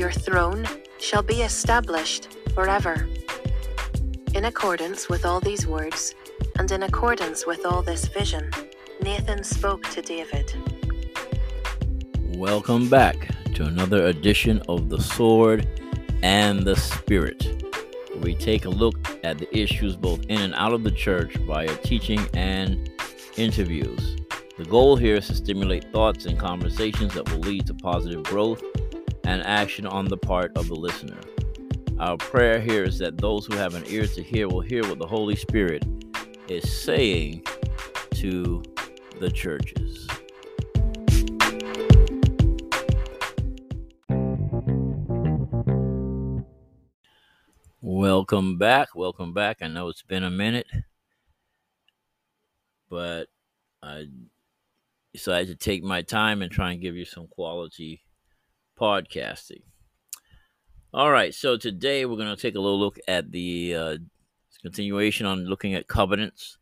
Your throne shall be established forever. In accordance with all these words, and in accordance with all this vision, Nathan spoke to David. Welcome back to another edition of The Sword and the Spirit we take a look at the issues both in and out of the church via teaching and interviews. The goal here is to stimulate thoughts and conversations that will lead to positive growth and action on the part of the listener. Our prayer here is that those who have an ear to hear will hear what the Holy Spirit is saying to the churches. Welcome back. Welcome back. I know it's been a minute, but I decided to take my time and try and give you some quality podcasting. All right, so today we're going to take a little look at the uh, continuation on looking at covenants.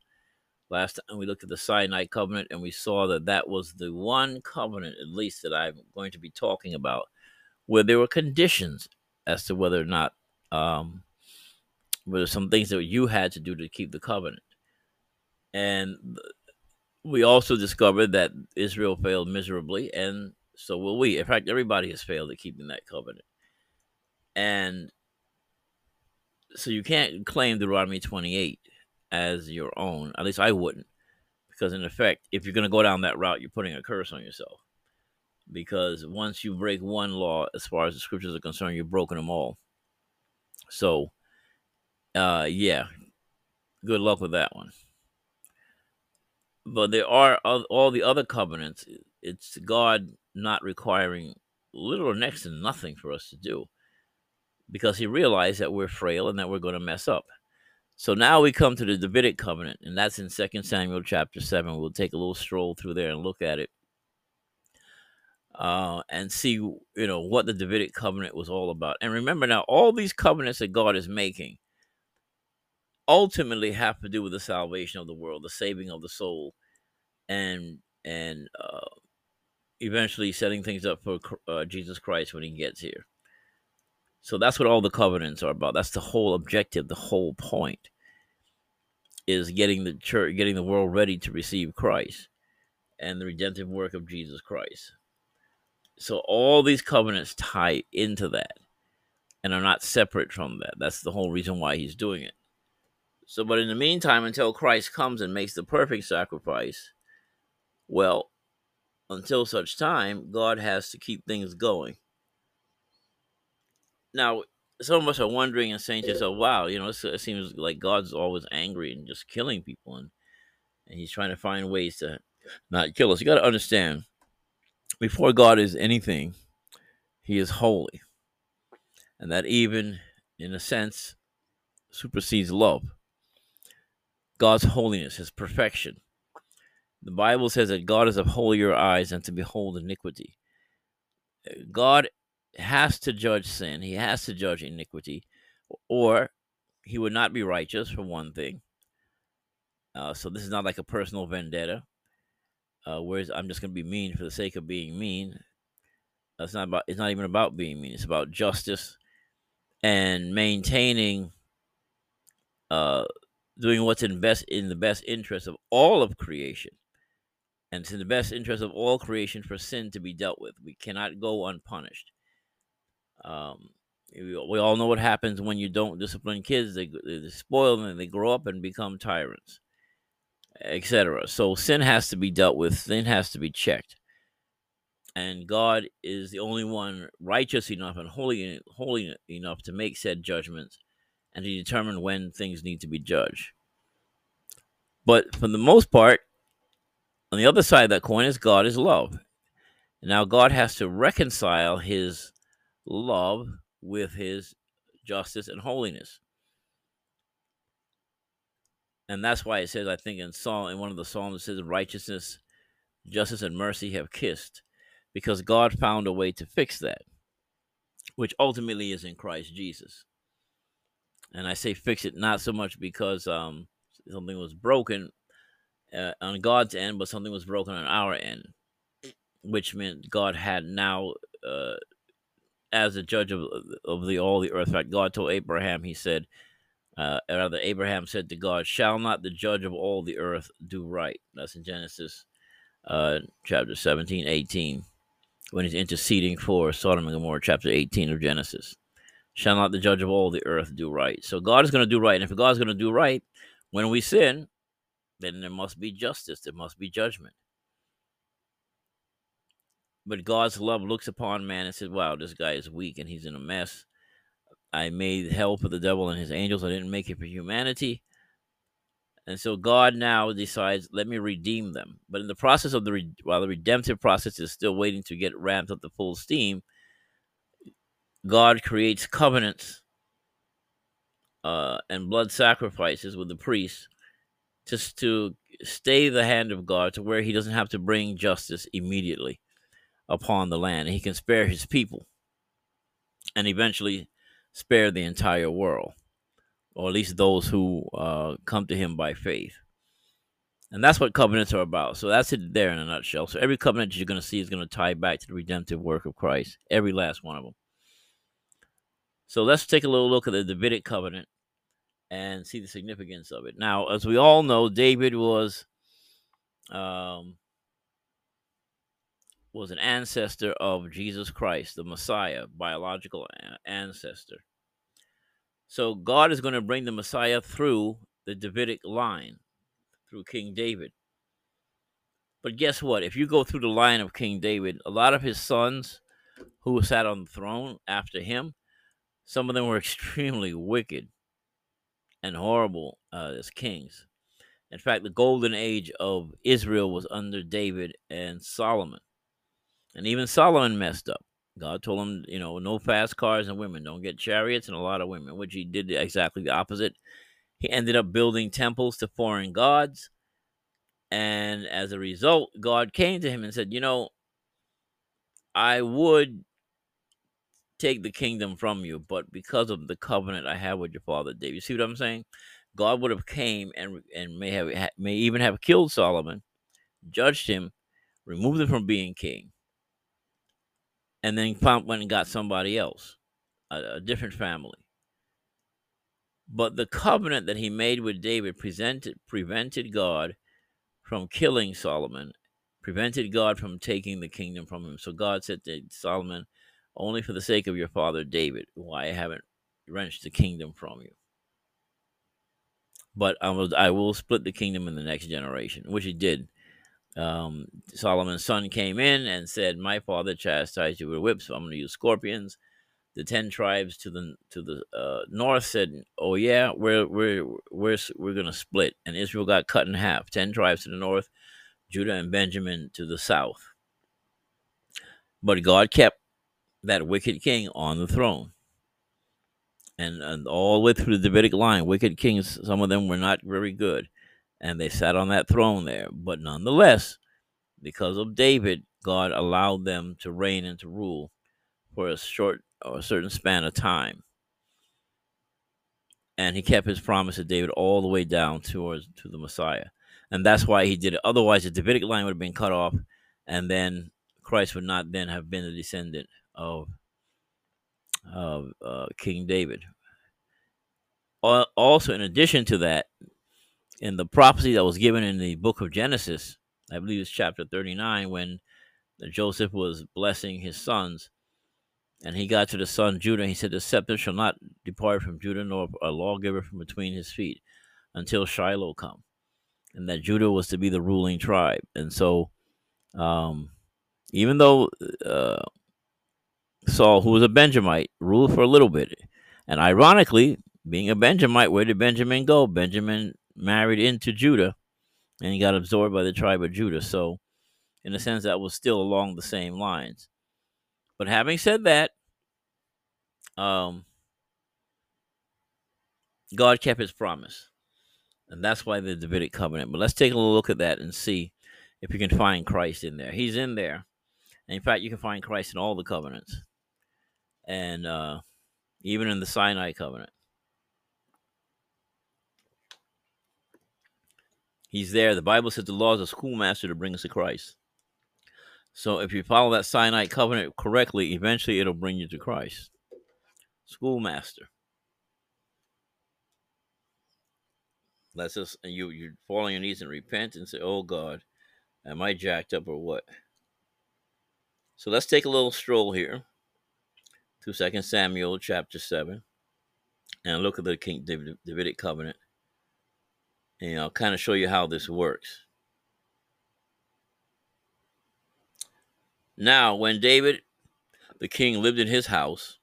Last time we looked at the Sinai covenant, and we saw that that was the one covenant, at least, that I'm going to be talking about, where there were conditions as to whether or not um, were some things that you had to do to keep the covenant. And we also discovered that Israel failed miserably, and so will we. In fact, everybody has failed at keeping that covenant. And so you can't claim Deuteronomy 28 as your own. At least I wouldn't. Because, in effect, if you're going to go down that route, you're putting a curse on yourself. Because once you break one law, as far as the scriptures are concerned, you've broken them all. So, uh, yeah, good luck with that one. But there are all the other covenants. It's God not requiring little or next to nothing for us to do because he realized that we're frail and that we're going to mess up. So now we come to the Davidic covenant, and that's in 2 Samuel chapter 7. We'll take a little stroll through there and look at it uh, and see, you know, what the Davidic covenant was all about. And remember now, all these covenants that God is making ultimately have to do with the salvation of the world, the saving of the soul, and and uh, eventually setting things up for uh, Jesus Christ when He gets here. So that's what all the covenants are about. That's the whole objective, the whole point is getting the church, getting the world ready to receive Christ and the redemptive work of Jesus Christ. So all these covenants tie into that and are not separate from that. That's the whole reason why he's doing it. So, but in the meantime, until Christ comes and makes the perfect sacrifice, well, until such time, God has to keep things going. Now, some of us are wondering and saying to yourself, wow, you know, it seems like God's always angry and just killing people, and, and he's trying to find ways to not kill us. You got to understand, before God is anything, he is holy. And that even, in a sense, supersedes love. God's holiness, his perfection. The Bible says that God is of holier eyes than to behold iniquity. God has to judge sin, he has to judge iniquity, or he would not be righteous, for one thing. Uh, so this is not like a personal vendetta, uh, whereas I'm just going to be mean for the sake of being mean. It's not about. It's not even about being mean. It's about justice and maintaining uh, doing what's in best in the best interest of all of creation. And it's in the best interest of all creation for sin to be dealt with. We cannot go unpunished. Um, we all know what happens when you don't discipline kids. They, they spoil them and they grow up and become tyrants, etc. So sin has to be dealt with. Sin has to be checked. And God is the only one righteous enough and holy, holy enough to make said judgments and to determine when things need to be judged. But for the most part, on the other side of that coin is God is love. Now God has to reconcile his love with his justice and holiness. And that's why it says, I think in Psalm in one of the Psalms it says righteousness, justice, and mercy have kissed. Because God found a way to fix that, which ultimately is in Christ Jesus. And I say fix it not so much because um, something was broken uh, on God's end, but something was broken on our end, which meant God had now uh, as a judge of of the all the earth. Fact, God told Abraham, He said, uh, rather Abraham said to God, "Shall not the judge of all the earth do right?" That's in Genesis uh, chapter 17, 18, when he's interceding for Sodom and Gomorrah, chapter 18 of Genesis. Shall not the judge of all the earth do right? So God is going to do right. And if God's going to do right, when we sin, then there must be justice, there must be judgment. But God's love looks upon man and says, Wow, this guy is weak and he's in a mess. I made hell for the devil and his angels. I didn't make it for humanity. And so God now decides, let me redeem them. But in the process of the re- while the redemptive process is still waiting to get ramped up to full steam, God creates covenants uh, and blood sacrifices with the priests just to stay the hand of God to where He doesn't have to bring justice immediately upon the land. He can spare his people and eventually spare the entire world, or at least those who uh, come to him by faith. And that's what covenants are about. So that's it there in a nutshell. So every covenant you're going to see is going to tie back to the redemptive work of Christ, every last one of them. So let's take a little look at the Davidic covenant and see the significance of it. Now, as we all know, David was um, was an ancestor of Jesus Christ, the Messiah, biological ancestor. So God is going to bring the Messiah through the Davidic line, through King David. But guess what? If you go through the line of King David, a lot of his sons who sat on the throne after him, some of them were extremely wicked and horrible uh, as kings. In fact, the golden age of Israel was under David and Solomon. And even Solomon messed up. God told him, you know, no fast cars and women, don't get chariots and a lot of women, which he did exactly the opposite. He ended up building temples to foreign gods. And as a result, God came to him and said, You know, I would take the kingdom from you, but because of the covenant I have with your father David, you see what I'm saying? God would have came and and may have may even have killed Solomon, judged him, removed him from being king, and then found, went and got somebody else, a, a different family. But the covenant that he made with David presented, prevented God from killing Solomon, prevented God from taking the kingdom from him. So God said to Solomon, Only for the sake of your father David, why I haven't wrenched the kingdom from you. But I will, I will split the kingdom in the next generation, which he did um, Solomon's son came in and said, "My father chastised you with whips, so I'm going to use scorpions." The ten tribes to the to the uh, north said, "Oh yeah, we're we're we're we're going to split," and Israel got cut in half. Ten tribes to the north, Judah and Benjamin to the south. But God kept that wicked king on the throne. And, and all the way through the Davidic line, wicked kings, some of them were not very good and they sat on that throne there. But nonetheless, because of David, God allowed them to reign and to rule for a short or a certain span of time. And he kept his promise to David all the way down towards to the Messiah. And that's why he did it. Otherwise, the Davidic line would have been cut off, and then Christ would not then have been a descendant of, of uh, King David. Also, in addition to that, in the prophecy that was given in the book of Genesis, I believe it's chapter 39, when Joseph was blessing his sons, And he got to the son Judah, he said, The scepter shall not depart from Judah, nor a lawgiver from between his feet, until Shiloh come. And that Judah was to be the ruling tribe. And so, um, even though uh, Saul, who was a Benjamite, ruled for a little bit, and ironically, being a Benjamite, where did Benjamin go? Benjamin married into Judah, and he got absorbed by the tribe of Judah. So, in a sense, that was still along the same lines. But having said that, um, God kept his promise. And that's why the Davidic covenant. But let's take a look at that and see if you can find Christ in there. He's in there. And in fact, you can find Christ in all the covenants. And uh, even in the Sinai covenant. He's there. The Bible says the law is a schoolmaster to bring us to Christ. So if you follow that Sinai covenant correctly, eventually it'll bring you to Christ. Schoolmaster. Let's just you you fall on your knees and repent and say, "Oh God, am I jacked up or what?" So let's take a little stroll here to Second Samuel chapter seven, and look at the King Davidic covenant, and I'll kind of show you how this works. Now, when David the king lived in his house,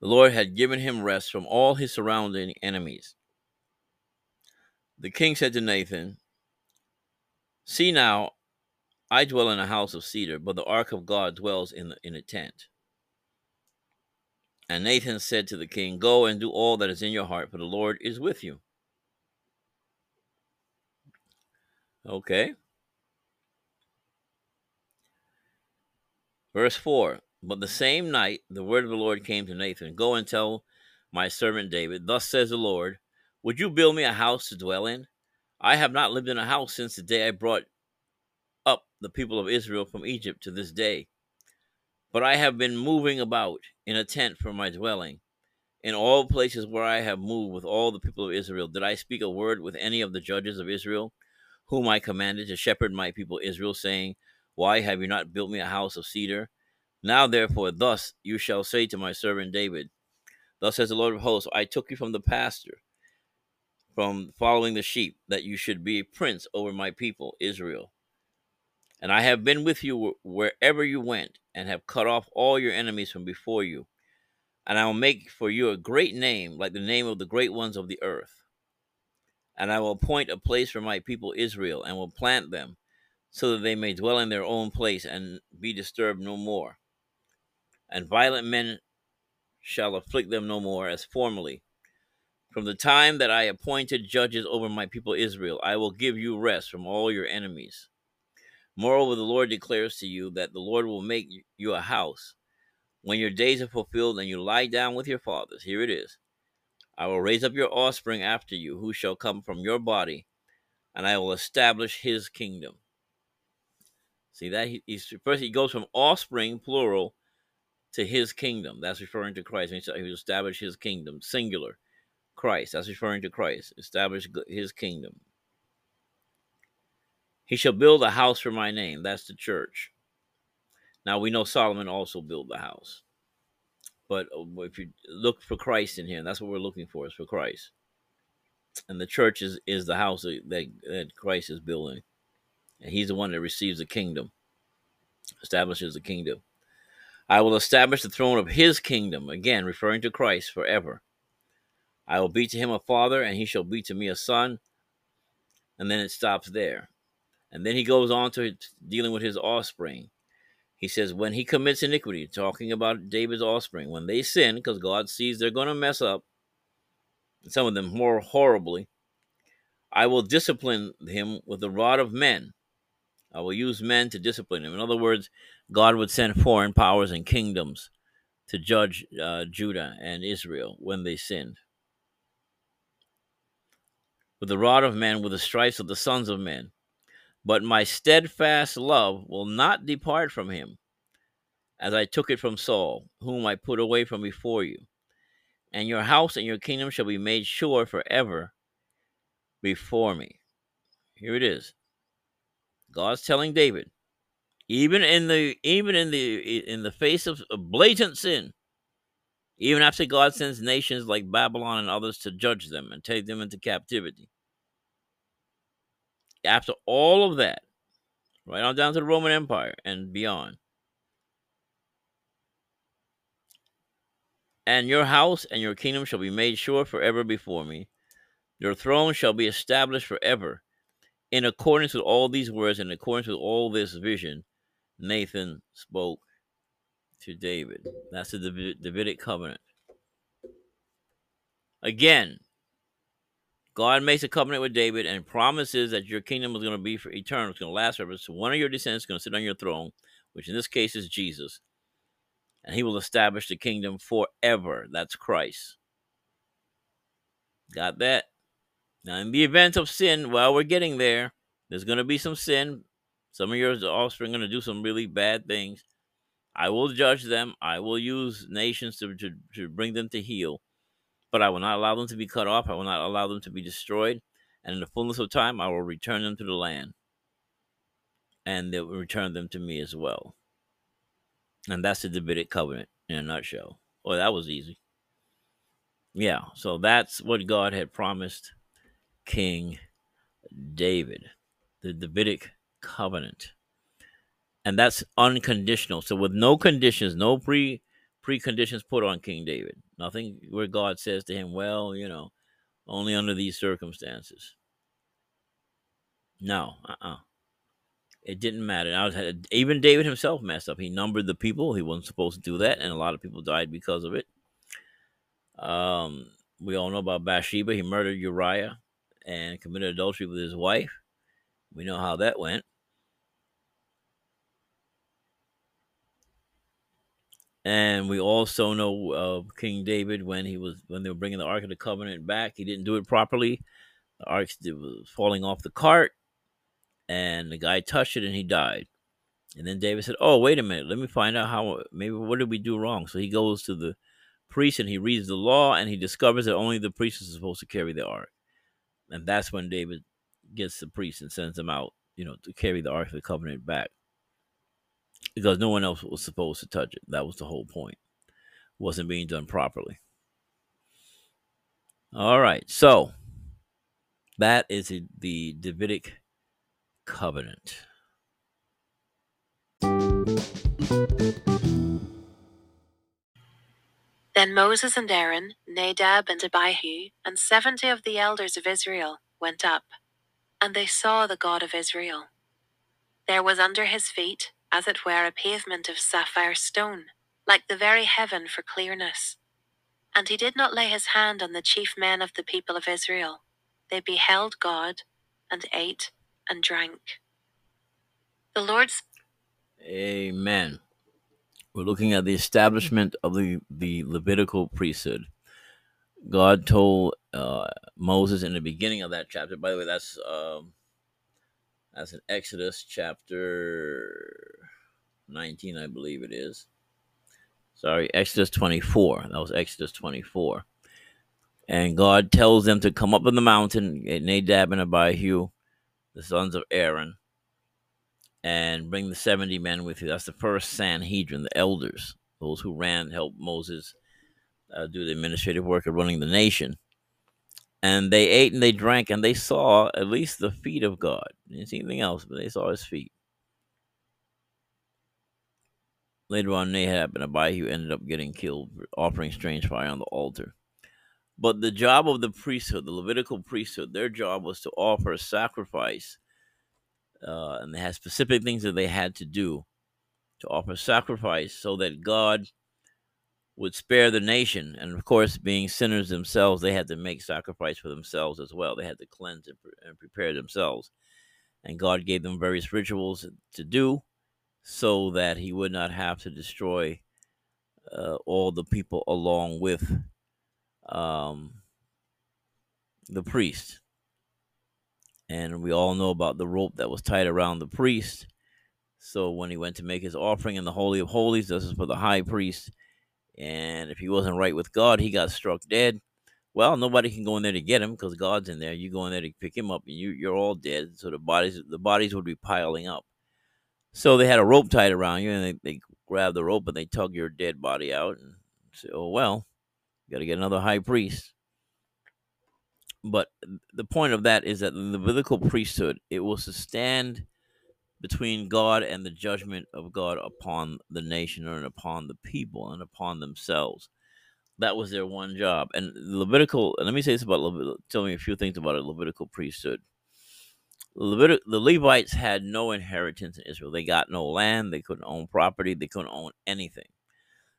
the Lord had given him rest from all his surrounding enemies. The king said to Nathan, See now, I dwell in a house of cedar, but the ark of God dwells in, the, in a tent. And Nathan said to the king, Go and do all that is in your heart, for the Lord is with you. Okay. Verse 4 But the same night the word of the Lord came to Nathan Go and tell my servant David, Thus says the Lord, Would you build me a house to dwell in? I have not lived in a house since the day I brought up the people of Israel from Egypt to this day. But I have been moving about in a tent for my dwelling. In all places where I have moved with all the people of Israel, did I speak a word with any of the judges of Israel, whom I commanded to shepherd my people Israel, saying, why have you not built me a house of cedar? Now, therefore, thus you shall say to my servant David, Thus says the Lord of hosts, I took you from the pasture, from following the sheep, that you should be a prince over my people, Israel. And I have been with you wherever you went, and have cut off all your enemies from before you. And I will make for you a great name, like the name of the great ones of the earth. And I will appoint a place for my people Israel, and will plant them so that they may dwell in their own place and be disturbed no more. And violent men shall afflict them no more as formerly. From the time that I appointed judges over my people Israel, I will give you rest from all your enemies. Moreover, the Lord declares to you that the Lord will make you a house. When your days are fulfilled and you lie down with your fathers, here it is. I will raise up your offspring after you, who shall come from your body, and I will establish his kingdom. See that he, he's first he goes from offspring plural to his kingdom. That's referring to Christ. He will establish his kingdom, singular. Christ. That's referring to Christ. Establish his kingdom. He shall build a house for my name. That's the church. Now we know Solomon also built the house. But uh, if you look for Christ in here, that's what we're looking for is for Christ. And the church is, is the house that, that Christ is building. And he's the one that receives the kingdom, establishes the kingdom. I will establish the throne of his kingdom, again referring to Christ, forever. I will be to him a father, and he shall be to me a son. And then it stops there. And then he goes on to dealing with his offspring. He says, when he commits iniquity, talking about David's offspring, when they sin, because God sees they're going to mess up, some of them more horribly, I will discipline him with the rod of men I will use men to discipline him. In other words, God would send foreign powers and kingdoms to judge uh, Judah and Israel when they sinned. With the rod of men, with the stripes of the sons of men. But my steadfast love will not depart from him, as I took it from Saul, whom I put away from before you. And your house and your kingdom shall be made sure forever before me. Here it is. God's telling David, even in the even in the in the face of, blatant sin even after god sends nations like babylon and others to judge them and take them into captivity after all of that right on down to the roman empire and beyond and your house and your kingdom shall be made sure forever before me your throne shall be established forever in accordance with all these words in accordance with all this vision Nathan spoke to David. That's the Davidic covenant. Again, God makes a covenant with David and promises that your kingdom is going to be for eternal. It's going to last forever. So one of your descendants is going to sit on your throne, which in this case is Jesus. And he will establish the kingdom forever. That's Christ. Got that? Now, in the event of sin, while we're getting there, there's going to be some sin. Some of your offspring are going to do some really bad things. I will judge them. I will use nations to, to, to bring them to heel. But I will not allow them to be cut off. I will not allow them to be destroyed. And in the fullness of time, I will return them to the land. And they will return them to me as well. And that's the Davidic covenant in a nutshell. Oh, that was easy. Yeah, so that's what God had promised King David, the Davidic covenant. And that's unconditional. So with no conditions, no pre preconditions put on King David. Nothing where God says to him, well, you know, only under these circumstances. No, uh-uh. It didn't matter. I was, even David himself messed up. He numbered the people. He wasn't supposed to do that, and a lot of people died because of it. Um, we all know about Bathsheba. He murdered Uriah and committed adultery with his wife. We know how that went. And we also know uh, King David when he was when they were bringing the Ark of the Covenant back, he didn't do it properly. The Ark was falling off the cart, and the guy touched it and he died. And then David said, "Oh, wait a minute, let me find out how maybe what did we do wrong." So he goes to the priest and he reads the law and he discovers that only the priest is supposed to carry the ark. And that's when David gets the priest and sends him out, you know, to carry the ark of the covenant back because no one else was supposed to touch it. That was the whole point. It wasn't being done properly. All right, so that is the Davidic covenant. Then Moses and Aaron, Nadab and Abihu, and seventy of the elders of Israel went up, and they saw the God of Israel. There was under his feet as it were a pavement of sapphire stone, like the very heaven for clearness. And he did not lay his hand on the chief men of the people of Israel. They beheld God, and ate and drank. The Lord's. Amen. We're looking at the establishment of the, the Levitical priesthood. God told uh, Moses in the beginning of that chapter. By the way, that's um, that's in Exodus chapter 19, I believe it is. Sorry, Exodus 24. That was Exodus 24. And God tells them to come up on the mountain, Nadab and Abihu, the sons of Aaron, and bring the 70 men with you. That's the first Sanhedrin, the elders, those who ran, helped Moses uh, do the administrative work of running the nation. And they ate and they drank and they saw at least the feet of God. They didn't see anything else, but they saw his feet. Later on, Nadab and Abihu ended up getting killed for offering strange fire on the altar. But the job of the priesthood, the Levitical priesthood, their job was to offer a sacrifice. Uh, and they had specific things that they had to do to offer sacrifice so that God would spare the nation. And of course, being sinners themselves, they had to make sacrifice for themselves as well. They had to cleanse and, pre- and prepare themselves. And God gave them various rituals to do so that he would not have to destroy uh, all the people along with um, the priest. And we all know about the rope that was tied around the priest. So when he went to make his offering in the Holy of Holies, this is for the high priest. And if he wasn't right with God, he got struck dead. Well, nobody can go in there to get him because God's in there. You go in there to pick him up, and you you're all dead. So the bodies the bodies would be piling up. So they had a rope tied around you, and they, they grab the rope and they tug your dead body out and say, "Oh well, got to get another high priest." But the point of that is that the biblical priesthood it was to stand between God and the judgment of God upon the nation and upon the people and upon themselves. That was their one job. And Levitical, let me say this about Levitical, tell me a few things about a Levitical priesthood. Levit- the Levites had no inheritance in Israel. They got no land, they couldn't own property, they couldn't own anything.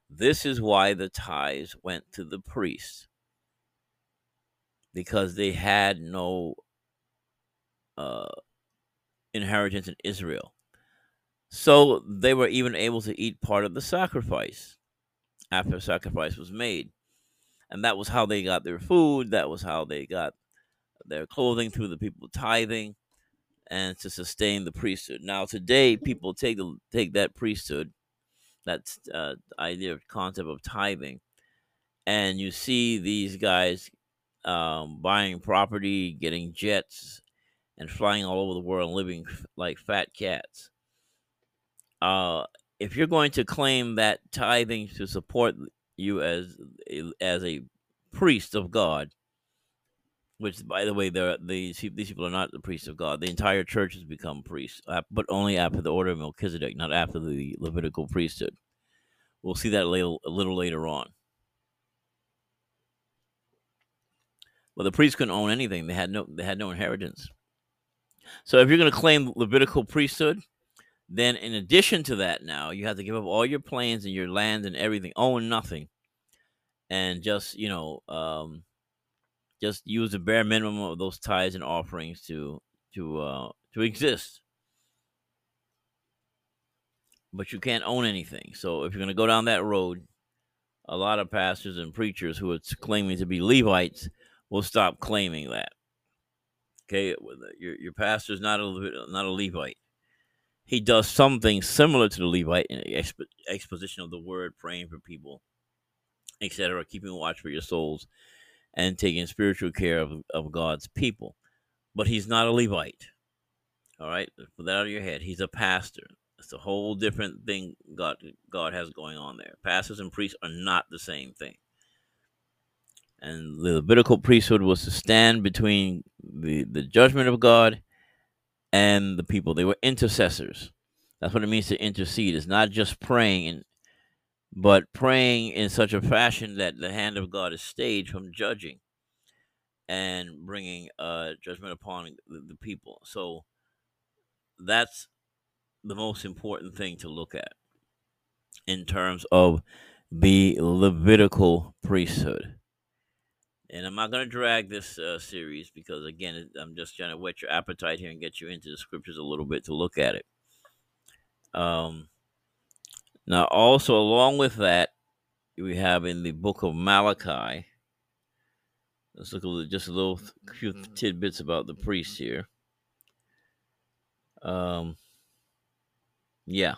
This is why the tithes went to the priests because they had no uh, inheritance in Israel. So they were even able to eat part of the sacrifice after the sacrifice was made. And that was how they got their food. That was how they got their clothing through the people tithing and to sustain the priesthood. Now today people take the, take that priesthood, that uh, idea of concept of tithing, and you see these guys um, buying property, getting jets, and flying all over the world, living like fat cats. Uh, if you're going to claim that tithing to support you as as a priest of God, which by the way, they're, these these people are not the priests of God. The entire church has become priests, uh, but only after the order of Melchizedek, not after the Levitical priesthood. We'll see that a little, a little later on. Well, the priests couldn't own anything; they had no they had no inheritance. So if you're going to claim Levitical priesthood, then in addition to that, now you have to give up all your planes and your land and everything, own nothing, and just you know, um, just use the bare minimum of those tithes and offerings to to uh, to exist. But you can't own anything. So if you're going to go down that road, a lot of pastors and preachers who are claiming to be Levites will stop claiming that. Okay, your your pastor is not a not a Levite. He does something similar to the Levite in exp- exposition of the word, praying for people, etc., keeping watch for your souls, and taking spiritual care of, of God's people. But he's not a Levite. All right, put that out of your head. He's a pastor. It's a whole different thing God God has going on there. Pastors and priests are not the same thing. And the Levitical priesthood was to stand between the, the judgment of God and the people. They were intercessors. That's what it means to intercede. It's not just praying, but praying in such a fashion that the hand of God is stayed from judging and bringing uh, judgment upon the, the people. So that's the most important thing to look at in terms of the Levitical priesthood and I'm not going to drag this uh, series because again, I'm just trying to whet your appetite here and get you into the scriptures a little bit to look at it. Um, now, also along with that, we have in the book of Malachi. Let's look at just a little few tidbits about the priests here. Um, yeah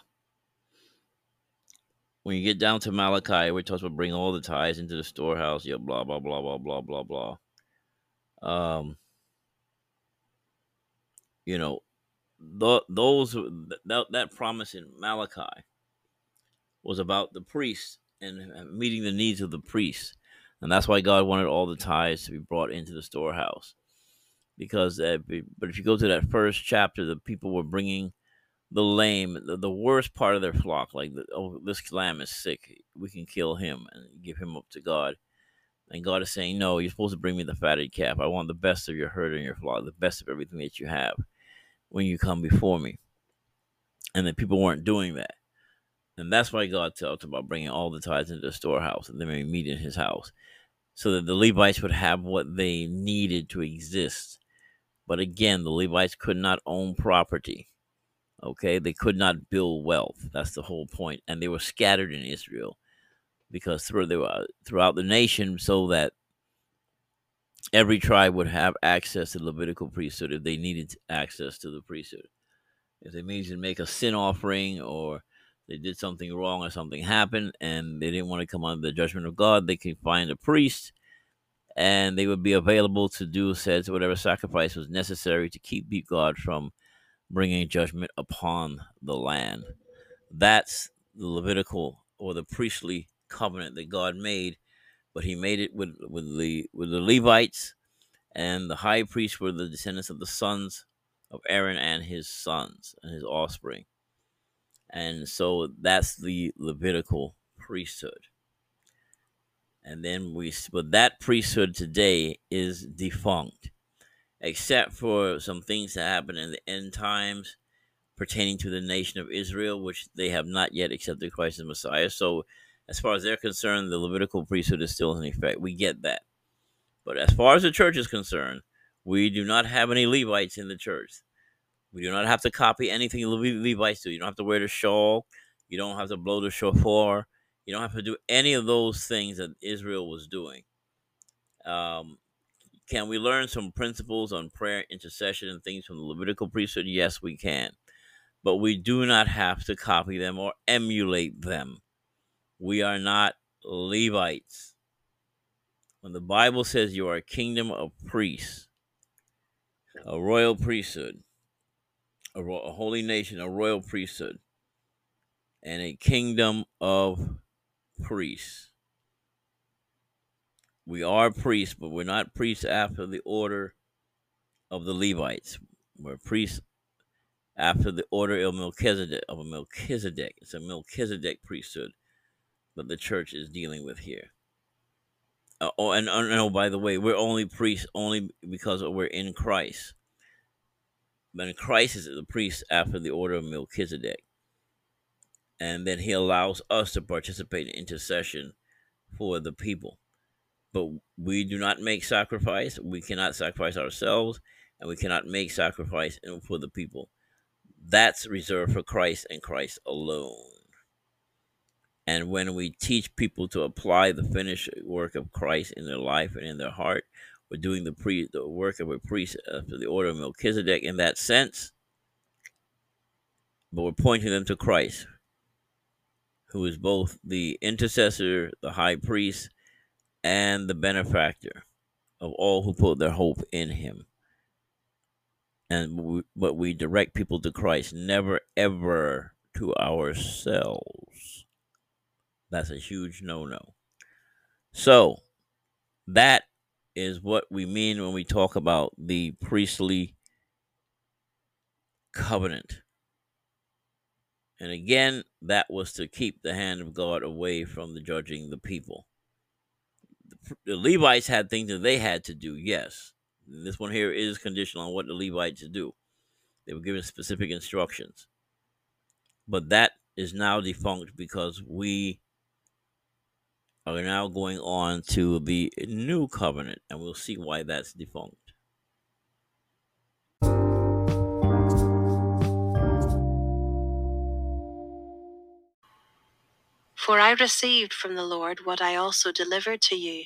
when you get down to Malachi, where it talks about bring all the tithes into the storehouse, yeah, blah blah blah blah blah blah blah. Um, you know, the, those that that promise in Malachi was about the priests and meeting the needs of the priests, and that's why God wanted all the tithes to be brought into the storehouse. Because, uh, but if you go to that first chapter, the people were bringing the lame, the, the worst part of their flock, like, the, oh, this lamb is sick. We can kill him and give him up to God. And God is saying, no, you're supposed to bring me the fatted calf. I want the best of your herd and your flock, the best of everything that you have when you come before me. And the people weren't doing that. And that's why God talked about bringing all the tithes into the storehouse and they may meet in his house so that the Levites would have what they needed to exist. But again, the Levites could not own property. Okay, they could not build wealth. That's the whole point, and they were scattered in Israel because through they were uh, throughout the nation, so that every tribe would have access to the Levitical priesthood if they needed access to the priesthood. If they needed to make a sin offering or they did something wrong or something happened and they didn't want to come under the judgment of God, they could find a priest and they would be available to do said whatever sacrifice was necessary to keep God from bringing judgment upon the land. That's the Levitical or the priestly covenant that God made, but He made it with with the with the Levites, and the high priests were the descendants of the sons of Aaron and his sons and his offspring. And so that's the Levitical priesthood. And then we, but that priesthood today is defunct, except for some things that happen in the end times pertaining to the nation of Israel, which they have not yet accepted Christ as Messiah. So, as far as they're concerned, the Levitical priesthood is still in effect. We get that. But as far as the church is concerned, we do not have any Levites in the church. We do not have to copy anything Levites do. You don't have to wear the shawl. You don't have to blow the shofar. You don't have to do any of those things that Israel was doing. Um, can we learn some principles on prayer, intercession, and things from the Levitical priesthood? Yes, we can. But we do not have to copy them or emulate them. We are not Levites. When the Bible says you are a kingdom of priests, a royal priesthood, a, a holy nation, a royal priesthood, and a kingdom of priests. We are priests, but we're not priests after the order of the Levites. We're priests after the order of Melchizedek. Of Melchizedek, it's a Melchizedek priesthood that the church is dealing with here. Uh, oh, and uh, no, by the way, we're only priests only because we're in Christ. But Christ is the priest after the order of Melchizedek. And then he allows us to participate in intercession for the people. But we do not make sacrifice. We cannot sacrifice ourselves, and we cannot make sacrifice for the people. That's reserved for Christ and Christ alone. And when we teach people to apply the finished work of Christ in their life and in their heart, we're doing the pre the work of a priest after the order of Melchizedek in that sense, but we're pointing them to Christ, who is both the intercessor, the high priest, and the benefactor of all who put their hope in him. And we, but we direct people to Christ, never ever to ourselves. That's a huge no no. So that is what we mean when we talk about the priestly covenant. And again, that was to keep the hand of God away from the judging the people. The Levites had things that they had to do, yes. This one here is conditional on what the Levites do. They were given specific instructions. But that is now defunct because we are now going on to the new covenant, and we'll see why that's defunct. For I received from the Lord what I also delivered to you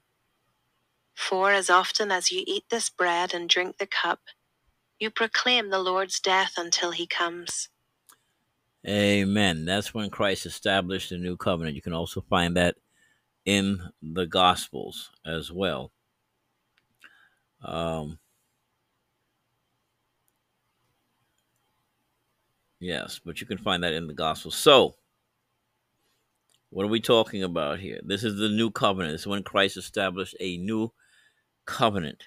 For as often as you eat this bread and drink the cup, you proclaim the Lord's death until he comes. Amen. That's when Christ established the new covenant. You can also find that in the Gospels as well. Um, yes, but you can find that in the Gospels. So, what are we talking about here? This is the new covenant. This is when Christ established a new covenant.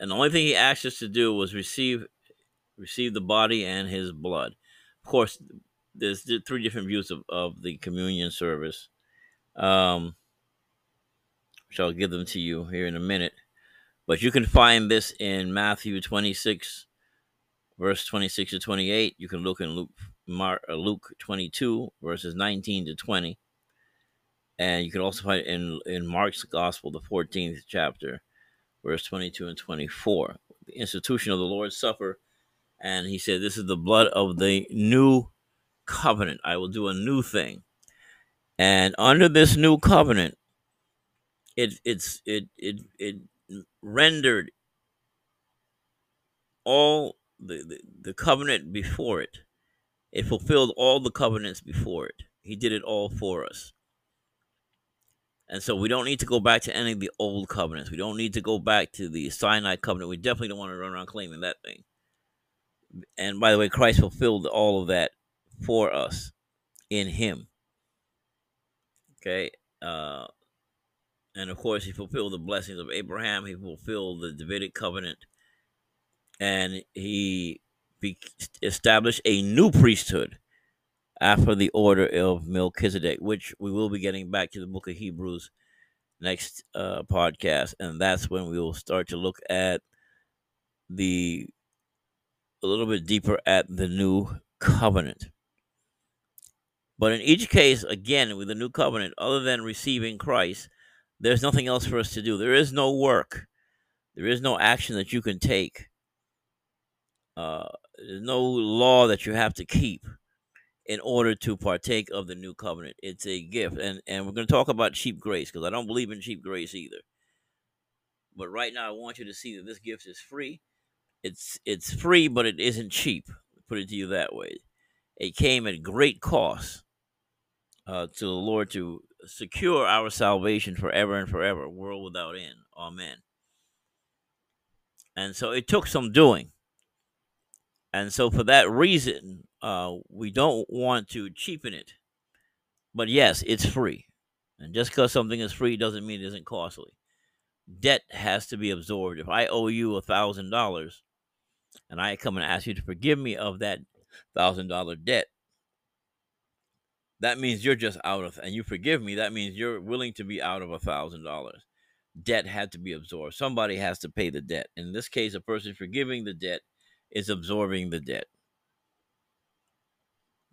And the only thing he asked us to do was receive receive the body and his blood. Of course, there's three different views of, of the communion service um, which I'll give them to you here in a minute. But you can find this in Matthew 26, verse 26 to 28. You can look in Luke, Mark, uh, Luke 22, verses 19 to 20. And you can also find it in, in Mark's Gospel, the 14th chapter, verse 22 and 24. The institution of the Lord's Supper And he said, This is the blood of the new covenant. I will do a new thing. And under this new covenant, it it's it it it rendered all the, the, the covenant before it. It fulfilled all the covenants before it. He did it all for us. And so we don't need to go back to any of the old covenants. We don't need to go back to the Sinai covenant. We definitely don't want to run around claiming that thing. And by the way, Christ fulfilled all of that for us in Him. Okay. Uh, and of course, He fulfilled the blessings of Abraham, He fulfilled the Davidic covenant, and He be- established a new priesthood after the order of Melchizedek, which we will be getting back to the book of Hebrews next uh, podcast, and that's when we will start to look at the a little bit deeper at the new covenant. But in each case, again, with the new covenant, other than receiving Christ, there's nothing else for us to do. There is no work. There is no action that you can take. Uh, there's no law that you have to keep in order to partake of the new covenant. It's a gift. And and we're going to talk about cheap grace because I don't believe in cheap grace either. But right now I want you to see that this gift is free. It's it's free, but it isn't cheap. Put it to you that way. It came at great cost uh, to the Lord to secure our salvation forever and forever, world without end. Amen. And so it took some doing. And so for that reason, uh, we don't want to cheapen it. But yes, it's free. And just because something is free doesn't mean it isn't costly. Debt has to be absorbed. If I owe you a thousand dollars and I come and ask you to forgive me of that thousand dollar debt, that means you're just out of and you forgive me, that means you're willing to be out of a thousand dollars. Debt had to be absorbed. Somebody has to pay the debt. In this case, a person forgiving the debt is absorbing the debt.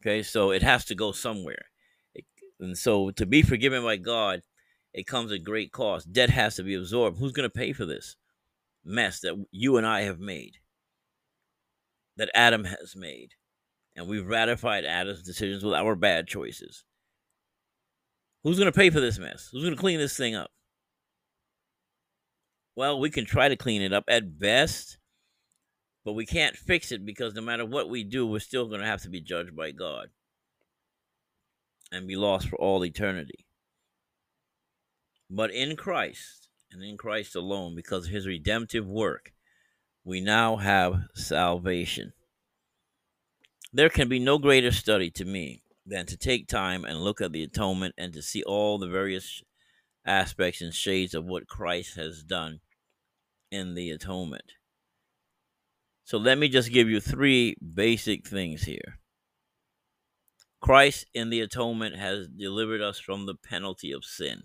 Okay, so it has to go somewhere. It, and so to be forgiven by God, it comes at great cost. Debt has to be absorbed. Who's going to pay for this mess that you and I have made? That Adam has made. And we've ratified Adam's decisions with our bad choices. Who's going to pay for this mess? Who's going to clean this thing up? Well, we can try to clean it up at best but we can't fix it because no matter what we do, we're still going to have to be judged by God and be lost for all eternity. But in Christ, and in Christ alone, because of his redemptive work, we now have salvation. There can be no greater study to me than to take time and look at the atonement and to see all the various aspects and shades of what Christ has done in the atonement. So let me just give you three basic things here. Christ in the atonement has delivered us from the penalty of sin.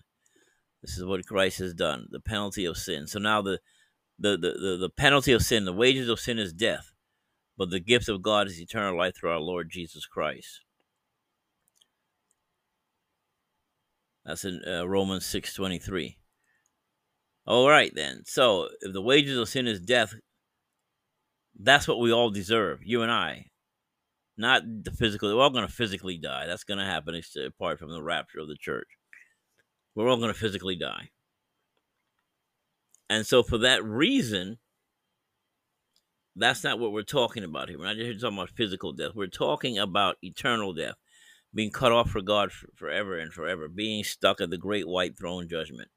This is what Christ has done, the penalty of sin. So now the the, the, the, the penalty of sin, the wages of sin is death, but the gift of God is eternal life through our Lord Jesus Christ. That's in uh, Romans 6:23. All right then. So, if the wages of sin is death, that's what we all deserve, you and I. Not the physical. We're all going to physically die. That's going to happen apart from the rapture of the church. We're all going to physically die. And so, for that reason, that's not what we're talking about here. We're not just talking about physical death. We're talking about eternal death, being cut off for God forever and forever, being stuck at the great white throne judgment.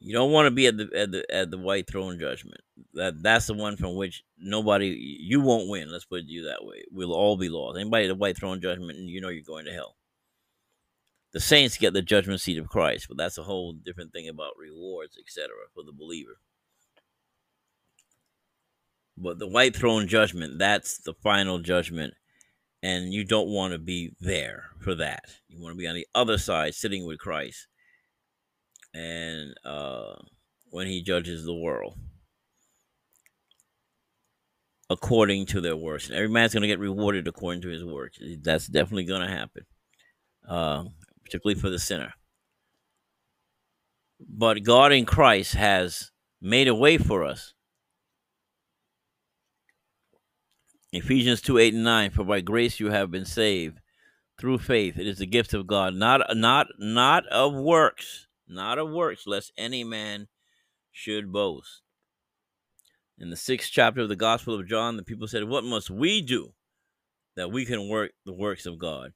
You don't want to be at the at the at the white throne judgment. That that's the one from which nobody you won't win. Let's put it you that way. We'll all be lost. Anybody at the white throne judgment, you know you're going to hell. The saints get the judgment seat of Christ, but that's a whole different thing about rewards, etc., for the believer. But the white throne judgment, that's the final judgment, and you don't want to be there for that. You want to be on the other side, sitting with Christ and uh, when he judges the world according to their works. And every man's going to get rewarded according to his works. That's definitely going to happen, uh, particularly for the sinner. But God in Christ has made a way for us Ephesians 2 8 and 9 For by grace you have been saved through faith. It is the gift of God, not not not of works, not of works, lest any man should boast. In the sixth chapter of the Gospel of John, the people said, What must we do that we can work the works of God?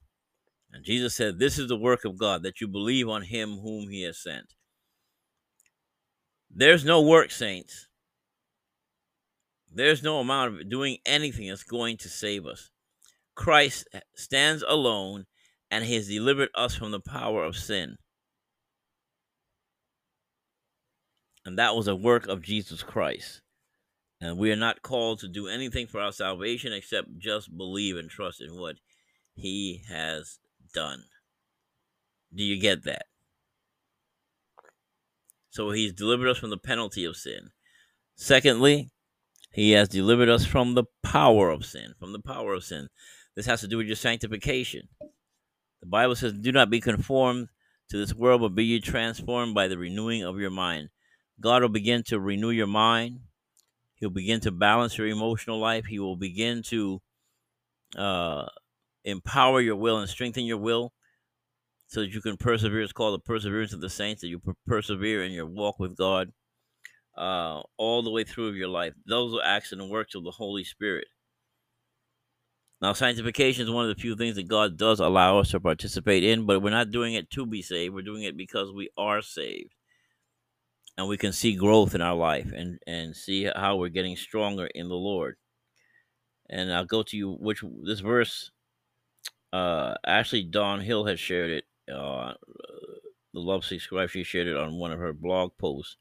And Jesus said, This is the work of God, that you believe on him whom he has sent. There's no work, saints. There's no amount of doing anything that's going to save us. Christ stands alone and he has delivered us from the power of sin. And that was a work of Jesus Christ. And we are not called to do anything for our salvation except just believe and trust in what he has done. Do you get that? So he's delivered us from the penalty of sin. Secondly, he has delivered us from the power of sin. From the power of sin. This has to do with your sanctification. The Bible says, Do not be conformed to this world, but be ye transformed by the renewing of your mind. God will begin to renew your mind. He'll begin to balance your emotional life. He will begin to uh, empower your will and strengthen your will so that you can persevere. It's called the perseverance of the saints, that you persevere in your walk with God uh, all the way through of your life. Those are acts and works of the Holy Spirit. Now, sanctification is one of the few things that God does allow us to participate in, but we're not doing it to be saved. We're doing it because we are saved. And we can see growth in our life and, and see how we're getting stronger in the Lord. And I'll go to you, which this verse, uh, actually, Dawn Hill has shared it. Uh, the Love Sick Scribe, she shared it on one of her blog posts.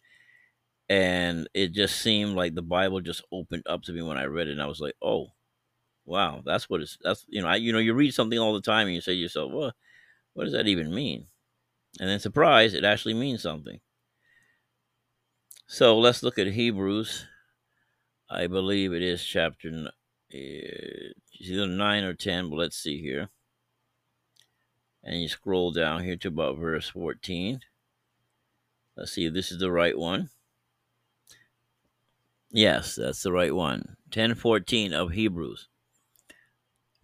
And it just seemed like the Bible just opened up to me when I read it. And I was like, oh, wow, that's what it's that's you know, I you know, you read something all the time and you say to yourself, Well, what does that even mean? And then surprise, it actually means something. So let's look at Hebrews. I believe it is chapter uh, either nine or ten, but let's see here. And you scroll down here to about verse 14. Let's see if this is the right one. Yes, that's the right one. 1014 of Hebrews.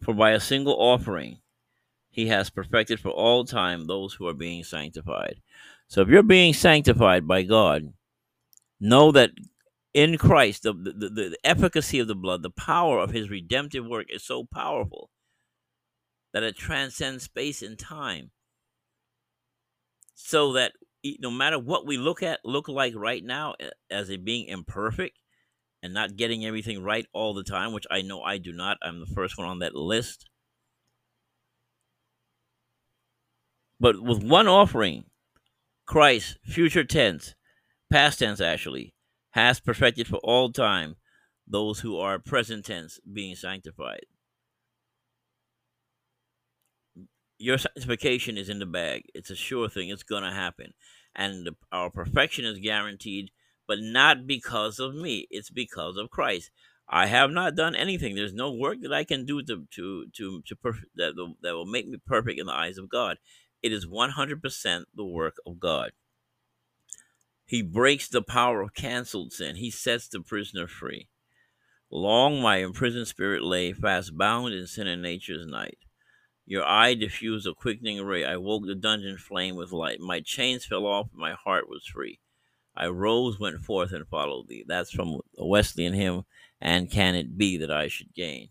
For by a single offering he has perfected for all time those who are being sanctified. So if you're being sanctified by God, know that in Christ, the, the, the, efficacy of the blood, the power of his redemptive work is so powerful that it transcends space and time. So that no matter what we look at, look like right now as it being imperfect, and not getting everything right all the time, which I know I do not. I'm the first one on that list. But with one offering, Christ, future tense, past tense actually, has perfected for all time those who are present tense being sanctified. Your sanctification is in the bag. It's a sure thing. It's going to happen. And the, our perfection is guaranteed but not because of me. It's because of Christ. I have not done anything. There's no work that I can do to to to, to perf- that that will make me perfect in the eyes of God. It is 100% the work of God. He breaks the power of canceled sin. He sets the prisoner free. Long my imprisoned spirit lay, fast bound in sin and nature's night. Your eye diffused a quickening ray. I woke the dungeon flame with light. My chains fell off, my heart was free. I rose, went forth, and followed thee. That's from a Wesleyan hymn, and can it be that I should gain?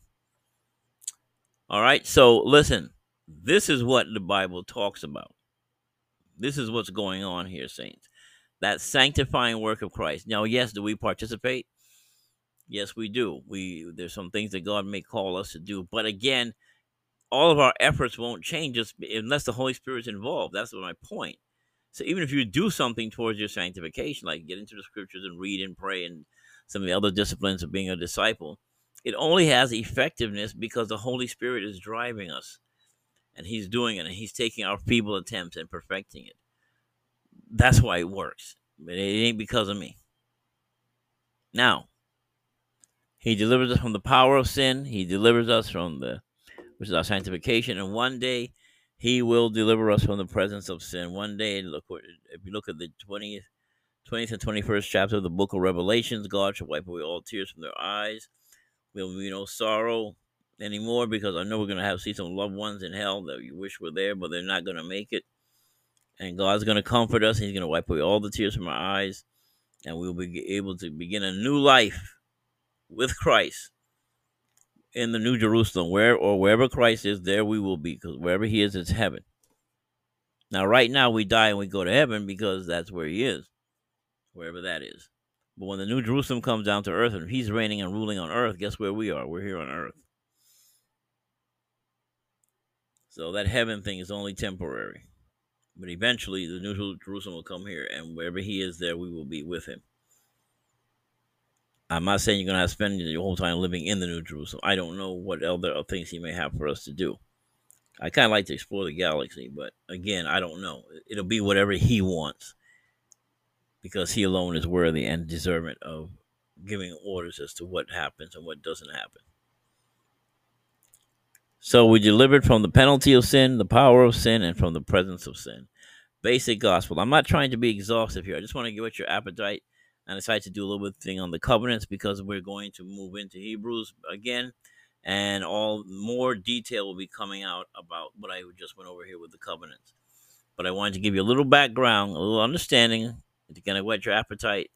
All right, so listen, this is what the Bible talks about. This is what's going on here, saints. That sanctifying work of Christ. Now, yes, do we participate? Yes, we do. We there's some things that God may call us to do, but again, all of our efforts won't change us unless the Holy Spirit's involved. That's my point. So even if you do something towards your sanctification, like get into the scriptures and read and pray and some of the other disciplines of being a disciple, it only has effectiveness because the Holy Spirit is driving us and He's doing it and He's taking our feeble attempts and perfecting it. That's why it works. But it ain't because of me. Now, He delivers us from the power of sin, He delivers us from the which is our sanctification, and one day he will deliver us from the presence of sin. One day, look if you look at the 20th, 20th and 21st chapter of the book of Revelations, God shall wipe away all tears from their eyes. There will be no sorrow anymore because I know we're going to have see some loved ones in hell that you wish were there, but they're not going to make it. And God's going to comfort us. He's going to wipe away all the tears from our eyes, and we'll be able to begin a new life with Christ in the New Jerusalem, where or wherever Christ is, there we will be, because wherever He is, it's heaven. Now, right now, we die and we go to heaven because that's where He is, wherever that is. But when the New Jerusalem comes down to earth and He's reigning and ruling on earth, guess where we are? We're here on earth. So that heaven thing is only temporary. But eventually, the New Jerusalem will come here, and wherever He is, there we will be with Him. I'm not saying you're going to have to spend your whole time living in the New Jerusalem. I don't know what other things he may have for us to do. I kind of like to explore the galaxy, but again, I don't know. It'll be whatever he wants because he alone is worthy and deserving of giving orders as to what happens and what doesn't happen. So we delivered from the penalty of sin, the power of sin, and from the presence of sin. Basic gospel. I'm not trying to be exhaustive here. I just want to give it your appetite I decided to do a little bit thing on the covenants because we're going to move into Hebrews again, and all more detail will be coming out about what I just went over here with the covenants. But I wanted to give you a little background, a little understanding to kind of whet your appetite.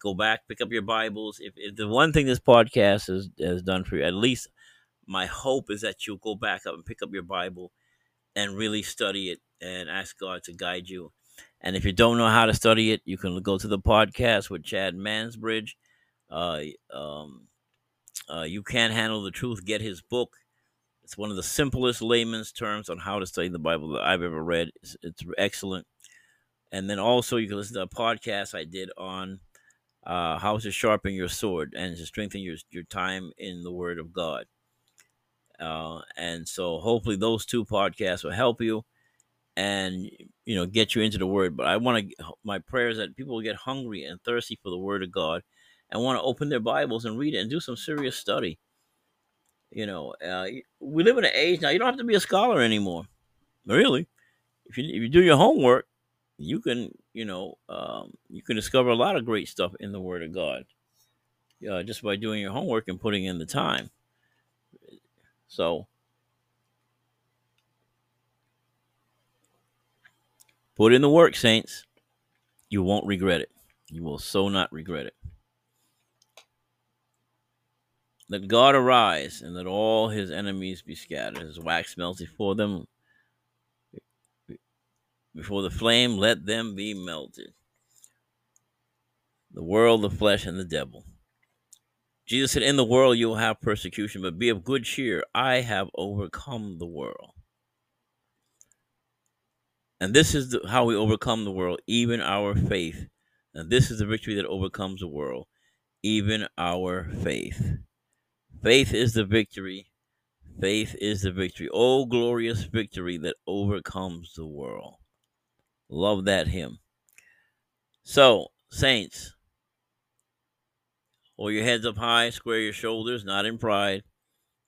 Go back, pick up your Bibles. If, if the one thing this podcast has, has done for you, at least my hope is that you'll go back up and pick up your Bible and really study it and ask God to guide you and if you don't know how to study it, you can go to the podcast with Chad Mansbridge. Uh, um, uh, you can't handle the truth. Get his book. It's one of the simplest layman's terms on how to study the Bible that I've ever read. It's, it's excellent. And then also you can listen to a podcast I did on uh, how to sharpen your sword and to strengthen your your time in the Word of God. Uh, and so hopefully those two podcasts will help you and you know get you into the word but i want to my prayers that people will get hungry and thirsty for the word of god and want to open their bibles and read it and do some serious study. You know uh, we live in an age now you don't have to be a scholar anymore. Really? If you, if you do your homework you can you know um, you can discover a lot of great stuff in the word of god uh, just by doing your homework and putting in the time so Put in the work, saints. You won't regret it. You will so not regret it. Let God arise and let all his enemies be scattered. His wax melts before them. Before the flame, let them be melted. The world, the flesh, and the devil. Jesus said, In the world you will have persecution, but be of good cheer. I have overcome the world. And this is the, how we overcome the world, even our faith. And this is the victory that overcomes the world, even our faith. Faith is the victory. Faith is the victory. Oh, glorious victory that overcomes the world. Love that hymn. So, saints, hold your heads up high, square your shoulders, not in pride,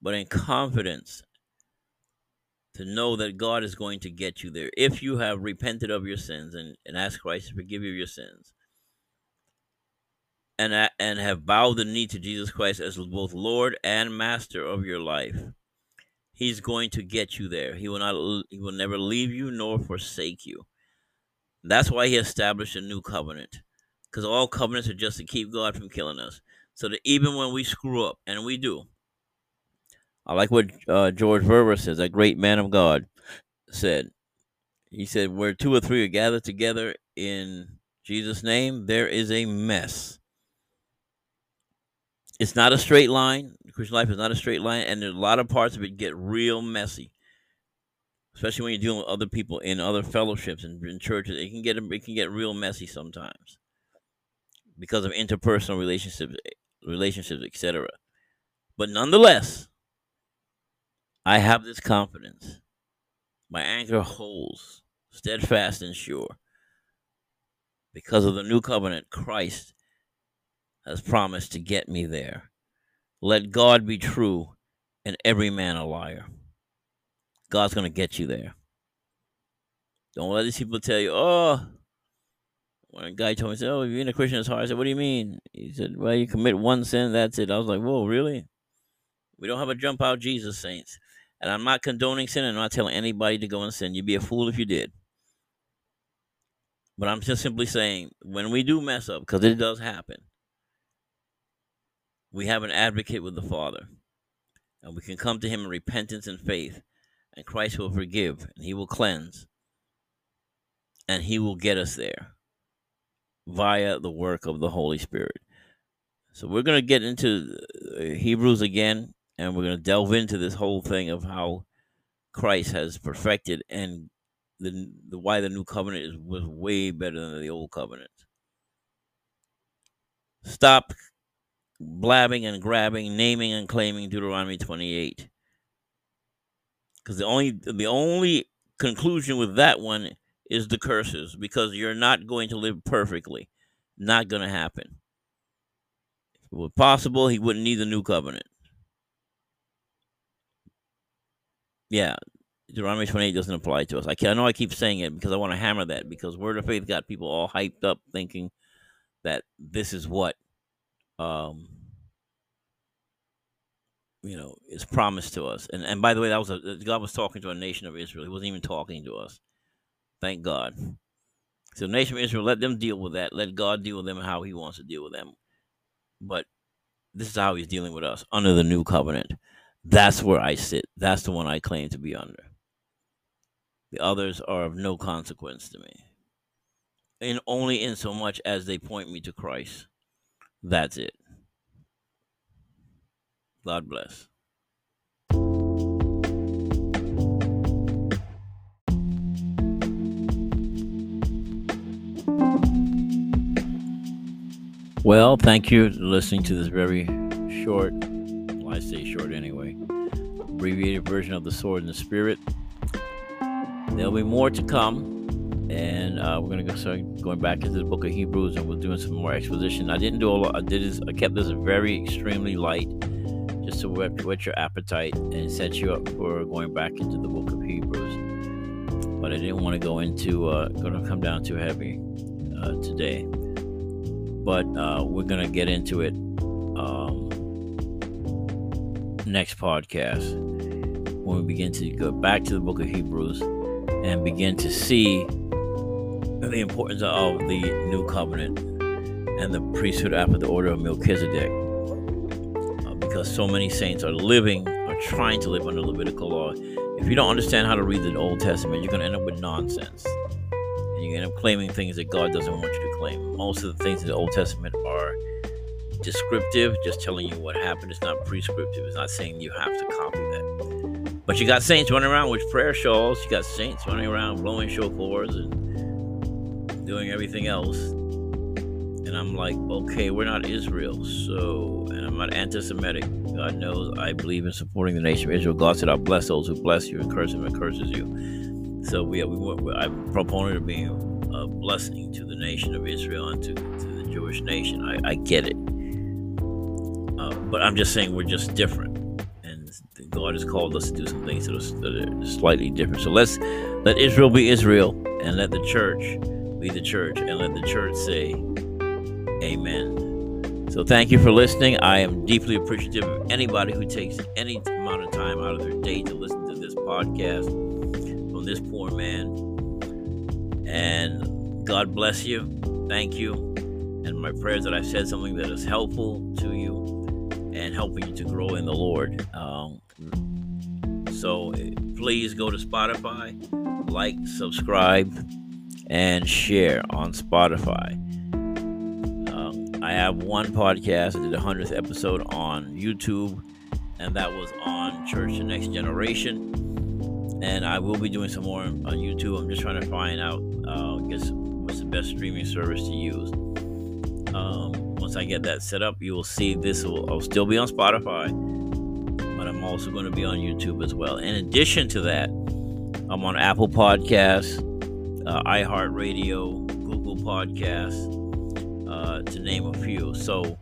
but in confidence to know that God is going to get you there if you have repented of your sins and, and asked Christ to forgive you your sins and, and have bowed the knee to Jesus Christ as both Lord and Master of your life. He's going to get you there. He will not he will never leave you nor forsake you. That's why he established a new covenant. Because all covenants are just to keep God from killing us. So that even when we screw up, and we do, I like what uh, George Verwer says, a great man of God said. He said, Where two or three are gathered together in Jesus' name, there is a mess. It's not a straight line. Christian life is not a straight line, and there's a lot of parts of it get real messy. Especially when you're dealing with other people in other fellowships and in churches, it can get it can get real messy sometimes because of interpersonal relationships, relationships, etc. But nonetheless, I have this confidence. My anchor holds steadfast and sure. Because of the new covenant, Christ has promised to get me there. Let God be true and every man a liar. God's going to get you there. Don't let these people tell you, oh, when a guy told me, said, oh, being a Christian is hard. I said, what do you mean? He said, well, you commit one sin, that's it. I was like, whoa, really? We don't have a jump out Jesus, saints. And I'm not condoning sin. I'm not telling anybody to go and sin. You'd be a fool if you did. But I'm just simply saying, when we do mess up, because it does happen, we have an advocate with the Father. And we can come to him in repentance and faith. And Christ will forgive and he will cleanse. And he will get us there via the work of the Holy Spirit. So we're going to get into uh, Hebrews again, and we're going to delve into this whole thing of how Christ has perfected and the, the why the new covenant is was way better than the old covenant. Stop blabbing and grabbing, naming and claiming Deuteronomy 28. Because the only the only conclusion with that one is the curses, because you're not going to live perfectly. Not going to happen. If it were possible, he wouldn't need the new covenant. Yeah, Deuteronomy 28 doesn't apply to us. I, can, I know I keep saying it because I want to hammer that because Word of Faith got people all hyped up thinking that this is what um, you know is promised to us. And and by the way, that was a, God was talking to a nation of Israel. He wasn't even talking to us. Thank God. So nation of Israel, let them deal with that. Let God deal with them how He wants to deal with them. But this is how He's dealing with us under the new covenant. That's where I sit. That's the one I claim to be under. The others are of no consequence to me. And only in so much as they point me to Christ. That's it. God bless. Well, thank you for listening to this very short, well, I say short anyway, abbreviated version of The Sword and the Spirit. There'll be more to come and uh, we're gonna go start going back into the book of Hebrews, and we're doing some more exposition. I didn't do a lot. I did this. I kept this very extremely light, just to whet, whet your appetite and set you up for going back into the book of Hebrews. But I didn't want to go into uh, going to come down too heavy uh, today. But uh, we're gonna get into it um, next podcast when we begin to go back to the book of Hebrews and begin to see the importance of the new covenant and the priesthood after the order of Melchizedek. Uh, because so many saints are living, are trying to live under Levitical law. If you don't understand how to read the Old Testament, you're going to end up with nonsense. And you end up claiming things that God doesn't want you to claim. Most of the things in the Old Testament are descriptive, just telling you what happened. It's not prescriptive. It's not saying you have to copy that. But you got saints running around with prayer shawls. You got saints running around blowing shofars and doing everything else. And I'm like, okay, we're not Israel, so, and I'm not anti Semitic. God knows I believe in supporting the nation of Israel. God said, I'll bless those who bless you and curse them and curses you. So we, we I'm a proponent of being a blessing to the nation of Israel and to, to the Jewish nation. I, I get it. Uh, but I'm just saying we're just different. And God has called us to do some things that are, that are slightly different. So let's let Israel be Israel and let the church be the church and let the church say, Amen. So thank you for listening. I am deeply appreciative of anybody who takes any amount of time out of their day to listen to this podcast from this poor man. And God bless you. Thank you. And my prayers that I've said something that is helpful to you and helping you to grow in the Lord. Um, so please go to Spotify, like, subscribe and share on Spotify. Um, I have one podcast. I did a hundredth episode on YouTube, and that was on Church the Next Generation. And I will be doing some more on YouTube. I'm just trying to find out, uh, guess what's the best streaming service to use. Um, once I get that set up, you will see this will I'll still be on Spotify, but I'm also going to be on YouTube as well. In addition to that, I'm on Apple Podcasts, uh, iHeartRadio, Google Podcasts, uh, to name a few. So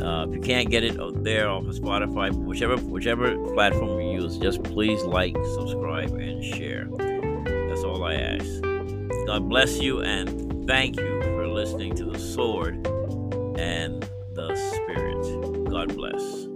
uh, if you can't get it uh, there off of Spotify, whichever whichever platform you use, just please like, subscribe, and share. That's all I ask. God bless you and thank you for listening to the Sword and the Spirit. God bless.